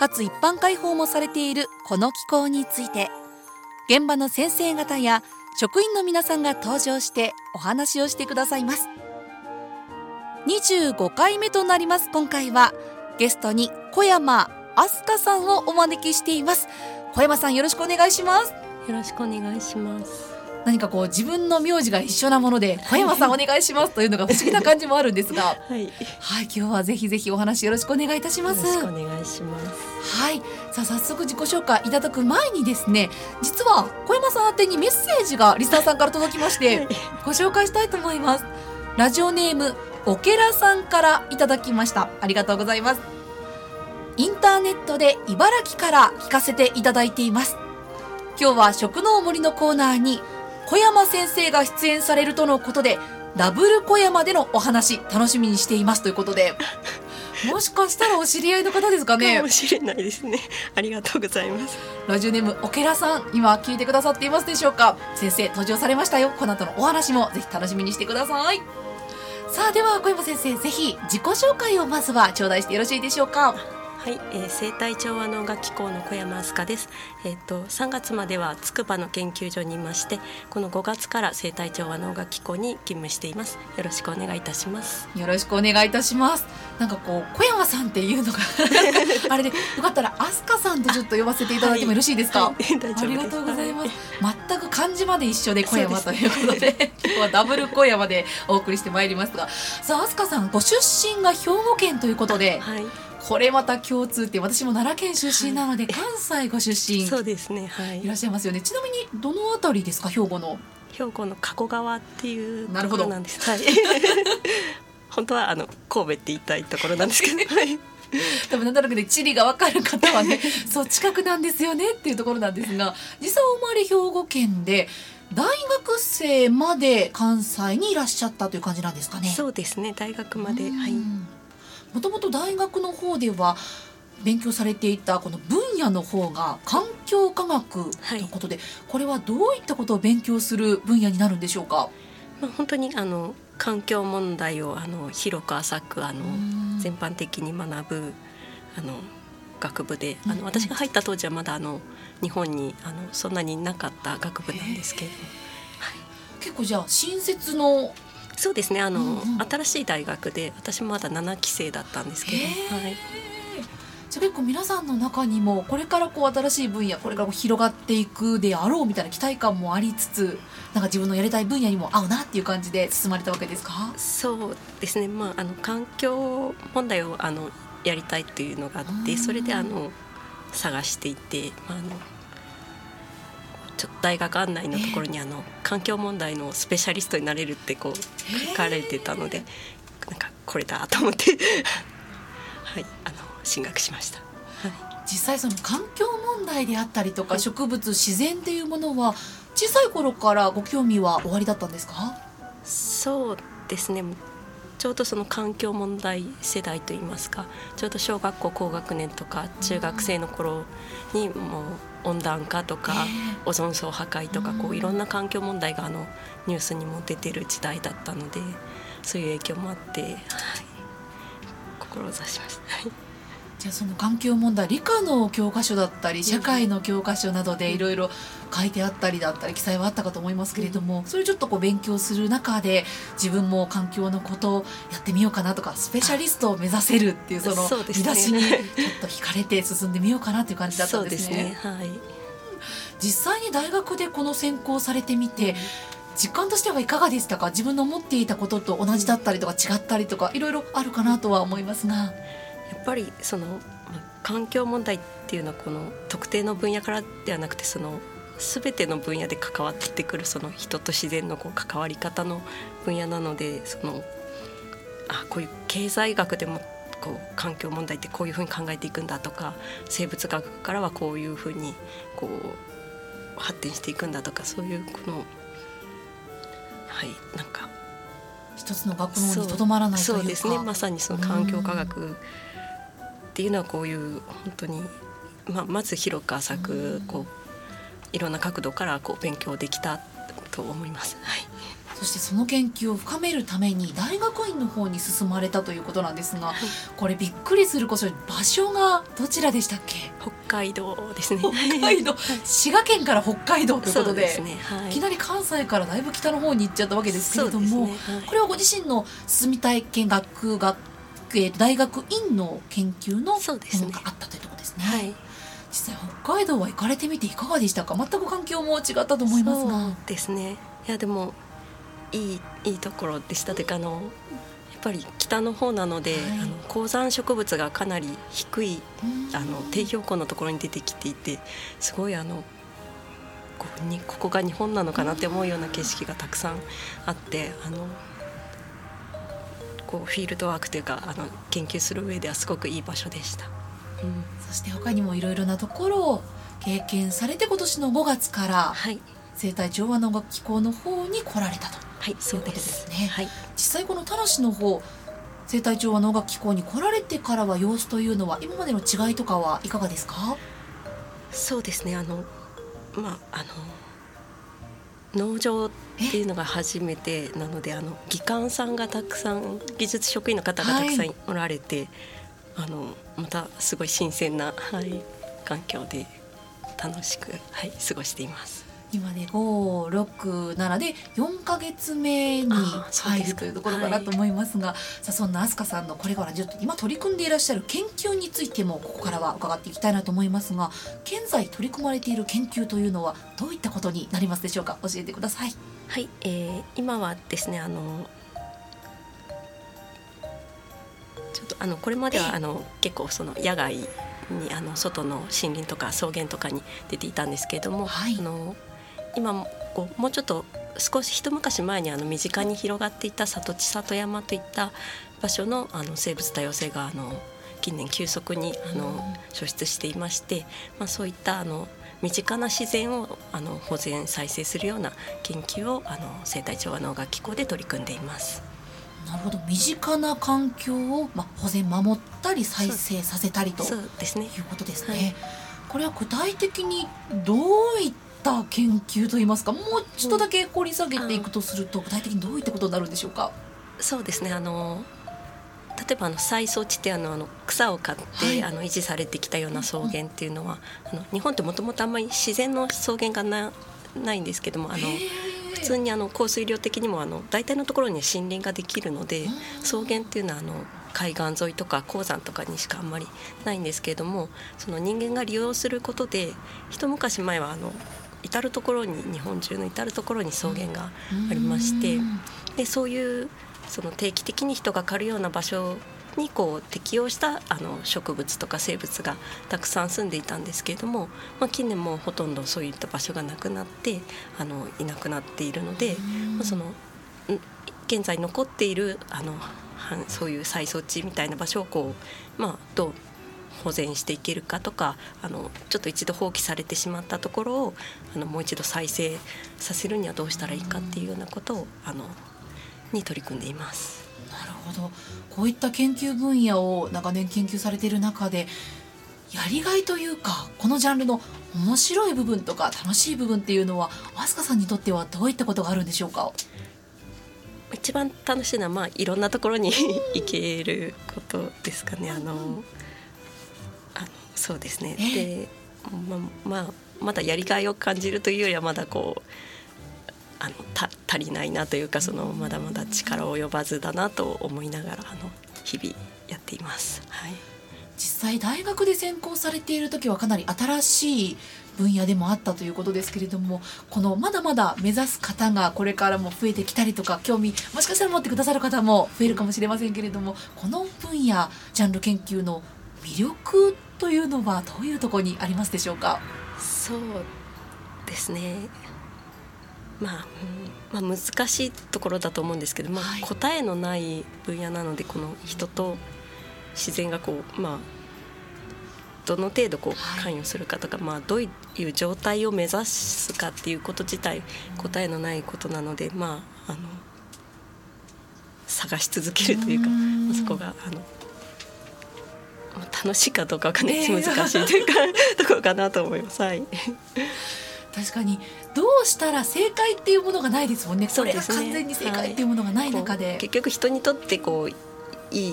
かつ一般開放もされているこの機構について現場の先生方や職員の皆さんが登場してお話をしてくださいます。25回目となります。今回はゲストに小山飛鳥さんをお招きしています。小山さんよろしくお願いします。よろしくお願いします。何かこう自分の名字が一緒なもので小山さんお願いしますというのが不思議な感じもあるんですが。はい、はい、今日はぜひぜひお話よろしくお願いいたします。よろしくお願いします。はい。さあ早速自己紹介いただく前にですね実は小山さん宛てにメッセージがリスナーさんから届きまして、はい、ご紹介したいと思います。ラジオネームおけらさんからいただきました。ありがとうございます。インターネットで茨城から聞かせていただいています。今日は食の森のコーナーに小山先生が出演されるとのことでダブル小山でのお話楽しみにしていますということで。もしかしたらお知り合いの方ですかね。かもしれないですね。ありがとうございます。ラジオネームおけらさん今聞いてくださっていますでしょうか？先生登場されましたよ。この後のお話もぜひ楽しみにしてください。さあでは小山先生ぜひ自己紹介をまずは頂戴してよろしいでしょうか？はい、えー、生態調和能楽機構の小山飛鳥です。えっ、ー、と3月までは筑波の研究所にいまして、この5月から生態調和能楽機構に勤務しています。よろしくお願いいたします。よろしくお願いいたします。なんかこう小山さんっていうのが あれでよかったら飛鳥さんとちょっと呼ばせていただいてもよろしいですか？はいはい、ありがとうございます。全く漢字まで一緒で小山ということで、今日はダブル小山でお送りしてまいりますが、さあ飛鳥さんご出身が兵庫県ということで。はいこれまた共通って私も奈良県出身なので、関西ご出身。そうですねはい。いらっしゃいますよね。ちなみにどのあたりですか兵庫の？兵庫の加古川っていうところなんです。はい。本当はあの神戸って言いたいところなんですけど、はい、多分なんとなくね地理が分かる方はね そう近くなんですよねっていうところなんですが実際お生まれ兵庫県で大学生まで関西にいらっしゃったという感じなんですかね。そうですね大学まで。はいもともと大学の方では勉強されていたこの分野の方が環境科学とい。うことで、はい、これはどういったことを勉強する分野になるんでしょうか？まあ、本当にあの環境問題をあの広く浅くあの全般的に学ぶあの学部であの私が入った当時はまだあの日本にあのそんなになかった学部なんですけれど。も、はい、結構じゃあ新設のそうですねあの、うんうん、新しい大学で私もまだ7期生だったんですけど、はい、じゃ結構皆さんの中にもこれからこう新しい分野これから広がっていくであろうみたいな期待感もありつつなんか自分のやりたい分野にも合うなっていう感じで進まれたわけですか？そうですね、まあ、あの環境問題をあのやりたいっていうのがあってそれであの探していて、まあ、あのちょ大学案内のところにあの環境問題のスペシャリストになれるってこう書かれてたのでなんかこれだと思って はいあの進学しました。はい、実際その環境問題であったりとか、植物自然っていうものは小さい頃からご興味はおありだったんですか？そうですねちょうどその環境問題世代といいますかちょうど小学校高学年とか中学生の頃にもう温暖化とかオゾン層破壊とかこういろんな環境問題があのニュースにも出てる時代だったのでそういう影響もあって、はい、志しました。じゃあその環境問題理科の教科書だったり社会の教科書などでいろいろ書いてあったりだったり記載はあったかと思いますけれどもそれちょっとこう勉強する中で自分も環境のことをやってみようかなとかスペシャリストを目指せるっていうその見出しにちょっと惹かれて進んでみようかなっていう感じだったんですね。ねはい、実際に大学でこの専攻されてみて、実感としてはいかがでしたか？自分の思っていたことと同じだったりとか違ったりとかいろいろあるかなとは思いますが。やっぱりその環境問題っていうのはこの特定の分野からではなくてその全ての分野で関わってくるその人と自然のこう関わり方の分野なのでそのあこういう経済学でもこう環境問題ってこういうふうに考えていくんだとか生物学からはこういうふうにこう発展していくんだとかそういうこのはいなんか一つの学問にとどまらないというか。そうですね。まさにその環境科学っていうのはこういう本当に、まあ、まず広く浅くこういろんな角度からこう勉強できたと思います。はい。そしてその研究を深めるために大学院の方に進まれたということなんですが、これびっくりすることに場所がどちらでしたっけ？北海道ですね。北海道。滋賀県から北海道ということでですね。はい。いきなり関西からだいぶ北の方に行っちゃったわけですけれども、ね。はい。これはご自身の進みたい見学学、えー大学院の研究のものがあったというところですね。はい。実際北海道は行かれてみていかがでしたか？全く環境も違ったと思いますが。そうですね。いやでもいいいいところでした。というかあのやっぱり北の方なので、はい。あの高山植物がかなり低いうん。あの低標高のところに出てきていてすごいあのここにここが日本なのかなって思うような景色がたくさんあってあのこうフィールドワークというかあの研究する上ではすごくいい場所でした。うん。そして他にもいろいろなところを経験されて今年の5月からはい、生態調和能楽機構の方に来られたと。はい、そうですすね。はい、実際この田無の方生態調和能楽機構に来られてからは様子というのは今までの違いとかはいかがですか？そうですね。あのまああの農場っていうのが初めてなのであの技官さんがたくさん技術職員の方がたくさんおられて、あのまたすごい新鮮な、はい、環境で楽しく、はい、過ごしています。今で567で4ヶ月目に入るというところかなと思いますが、さあそんな飛鳥さんのこれからちょっと今取り組んでいらっしゃる研究についてもここからは伺っていきたいなと思いますが現在取り組まれている研究というのはどういったことになりますでしょうか？教えてください。はい、えー今はですねあのちょっとあのこれまでええ。はあの結構その野外にあの外の森林とか草原とかに出ていたんですけれども、はい。あの今もこうもうちょっと少し一昔前にあの身近に広がっていた里地里山といった場所のあの生物多様性があの近年急速にあの、うん消失していまして、まあ、そういったあの身近な自然をあの保全再生するような研究をあの生態調和能楽機構で取り組んでいます。なるほど身近な環境を、まあ、保全守ったり再生させたりとそうですねいうことですね。はいこれは具体的にどういった研究といいますかもうちょっとだけ掘り下げていくとすると、具体的にどういったことになるんでしょうか？そうですね。あの例えばあの再草地ってあのあの草を刈って、はい。あの維持されてきたような草原っていうのは、あの日本ってもともとあんまり自然の草原がなないんですけどもあの普通にあの降水量的にもあの大体のところには森林ができるのでうん。草原っていうのはあの海岸沿いとか鉱山とかにしかあんまりないんですけれどもその人間が利用することで一昔前はあの至る所に日本中の至る所に草原がありましてうん。でそういうその定期的に人が狩るような場所にこう適応したあの植物とか生物がたくさん住んでいたんですけれども、まあ、近年もうほとんどそういった場所がなくなってあのいなくなっているので、まあ、そのん現在残っているあのはそういう再草地みたいな場所をこう、まあ、どう保全していけるかとかあのちょっと一度放棄されてしまったところをあのもう一度再生させるにはどうしたらいいかっていうようなことをあのに取り組んでいます。なるほどこういった研究分野を長年研究されている中でやりがいというかこのジャンルの面白い部分とか楽しい部分っていうのは飛鳥さんにとってはどういったことがあるんでしょうか？一番楽しいのは、まあ、いろんなところに 行けることですかね。あのあのそうですね、えで、ままあ、まだやりがいを感じるというよりはまだこうあのた足りないなというかそのまだまだ力及ばずだなと思いながらあの日々やっています。はい。実際大学で専攻されている時はかなり新しい分野でもあったということですけれどもこのまだまだ目指す方がこれからも増えてきたりとか興味もしかしたら持ってくださる方も増えるかもしれませんけれどもこの分野ジャンル研究の魅力というのはどういうところにありますでしょうか？そうですね。まあ、うんまあ、難しいところだと思うんですけど、まあはい。答えのない分野なのでこの人と自然がこうまあどの程度こうはい。関与するかとか、まあ、どういう状態を目指すかっていうこと自体答えのないことなので、まあ、あの探し続けるというかうそこがあの、まあ、楽しいかどうかわかんないですええ難しいというかところかなと思います。はい、確かに。どうしたら正解っていうものがないですもんね。これがそうですね。完全に正解っていうものがない中で、こう結局人にとってこうい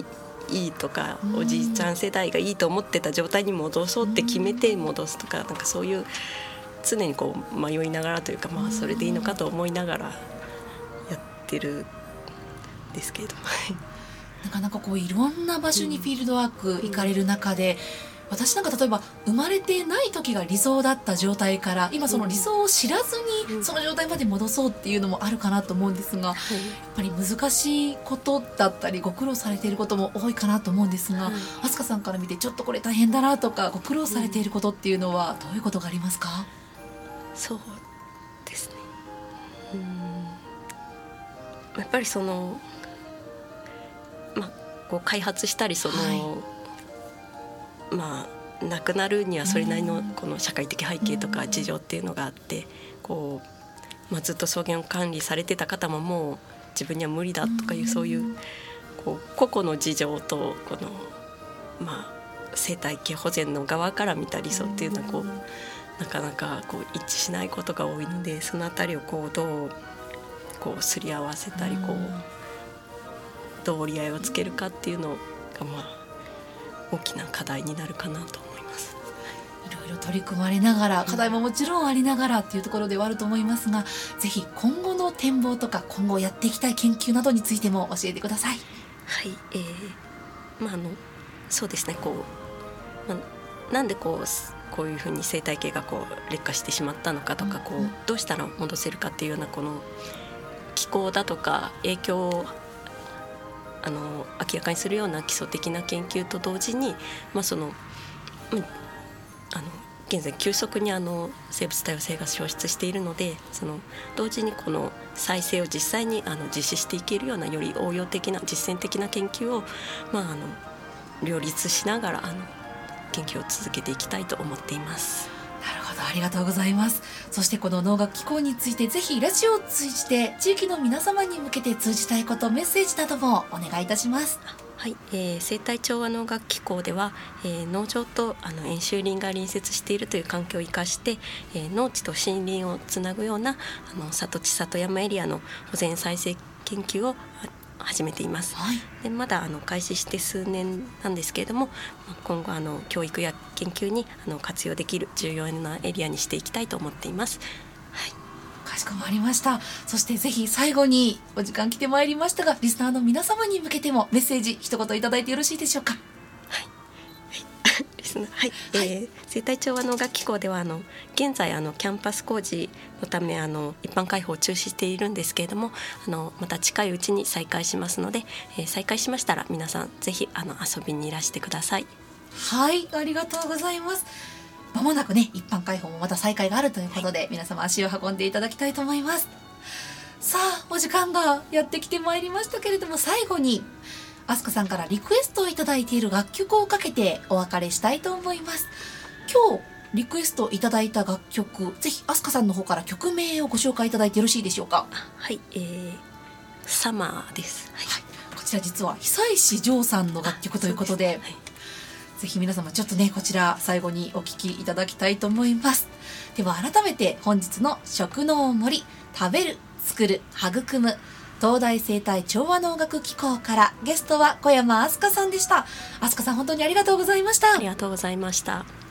いいいとかうんおじいちゃん世代がいいと思ってた状態に戻そうって決めて戻すとかなんかそういう常にこう迷いながらというかまあそれでいいのかと思いながらやってるんですけれどもなかなかこういろんな場所にフィールドワーク行かれる中で、私なんか例えば生まれてない時が理想だった状態から今その理想を知らずうん。にその状態まで戻そうっていうのもあるかなと思うんですがやっぱり難しいことだったりご苦労されていることも多いかなと思うんですが、はい。飛鳥さんから見てちょっとこれ大変だなとかご苦労されていることっていうのはどういうことがありますか、そうですね。うん。やっぱりそのまあこう開発したりその、はまあ亡くなるにはそれなりのうん。この社会的背景とか事情っていうのがあってこう、まあ、ずっと草原を管理されてた方ももう自分には無理だとかいうそういうこう個々の事情とこのまあ生態系保全の側から見た理想っていうのはこうなかなかこう一致しないことが多いのでそのあたりをこうどうこうすり合わせたりこうどう折り合いをつけるかっていうのがまあ大きな課題になるかなと思います。い。ろいろ取り組まれながら課題ももちろんありながらっていうところではあると思いますがぜひ今後の展望とか今後やっていきたい研究などについても教えてください。はい、えー、まああのそうですね。こう、まあ、なんでこうすこういうふうに生態系がこう劣化してしまったのかとか、こうん。うどうしたら戻せるかっていうようなこの気候だとか影響をあの明らかにするような基礎的な研究と同時に、まあそのうんあの現在急速にあの生物多様性が消失しているのでその同時にこの再生を実際にあの実施していけるようなより応用的な実践的な研究を、まあ、あの両立しながらあの研究を続けていきたいと思っています。どありがとうございます。そしてこの農学機構についてぜひラジオを通じて地域の皆様に向けて通じたいことメッセージなどもお願いいたします。はい、えー、生態調和農学機構では、えー農場とあの演習林が隣接しているという環境を生かして、えー農地と森林をつなぐようなあの里地里山エリアの保全再生研究を始めています。はいでまだあの開始して数年なんですけれどもまあ今後あの教育や研究にあの活用できる重要なエリアにしていきたいと思っています。はいかしこまりましたそしてぜひ最後にお時間来てまいりましたがリスナーの皆様に向けてもメッセージ一言いただいてよろしいでしょうか？ですね。はい、えー生態調和農学機構ではあの現在あのキャンパス工事のためあの一般開放を中止しているんですけれども、あのまた近いうちに再開しますので、えー再開しましたら皆さんぜひあの遊びにいらしてください。はい。ありがとうございます。まもなくね一般開放もまた再開があるということで、皆様足を運んでいただきたいと思います。さあお時間がやってきてまいりましたけれども最後にアスカさんからリクエストをいただいている楽曲をかけてお別れしたいと思います。今日リクエストいただいた楽曲ぜひアスカさんの方から曲名をご紹介いただいてよろしいでしょうか？あはい、えー、サマーです。はい。はい、こちら実は久石譲さんの楽曲ということで、はいぜひ皆様ちょっとねこちら最後にお聴きいただきたいと思います。では改めて本日の食の森食べる作る育む東大生態調和の音楽機構からゲストは小山飛鳥さんでした飛鳥さん本当にありがとうございましたありがとうございました。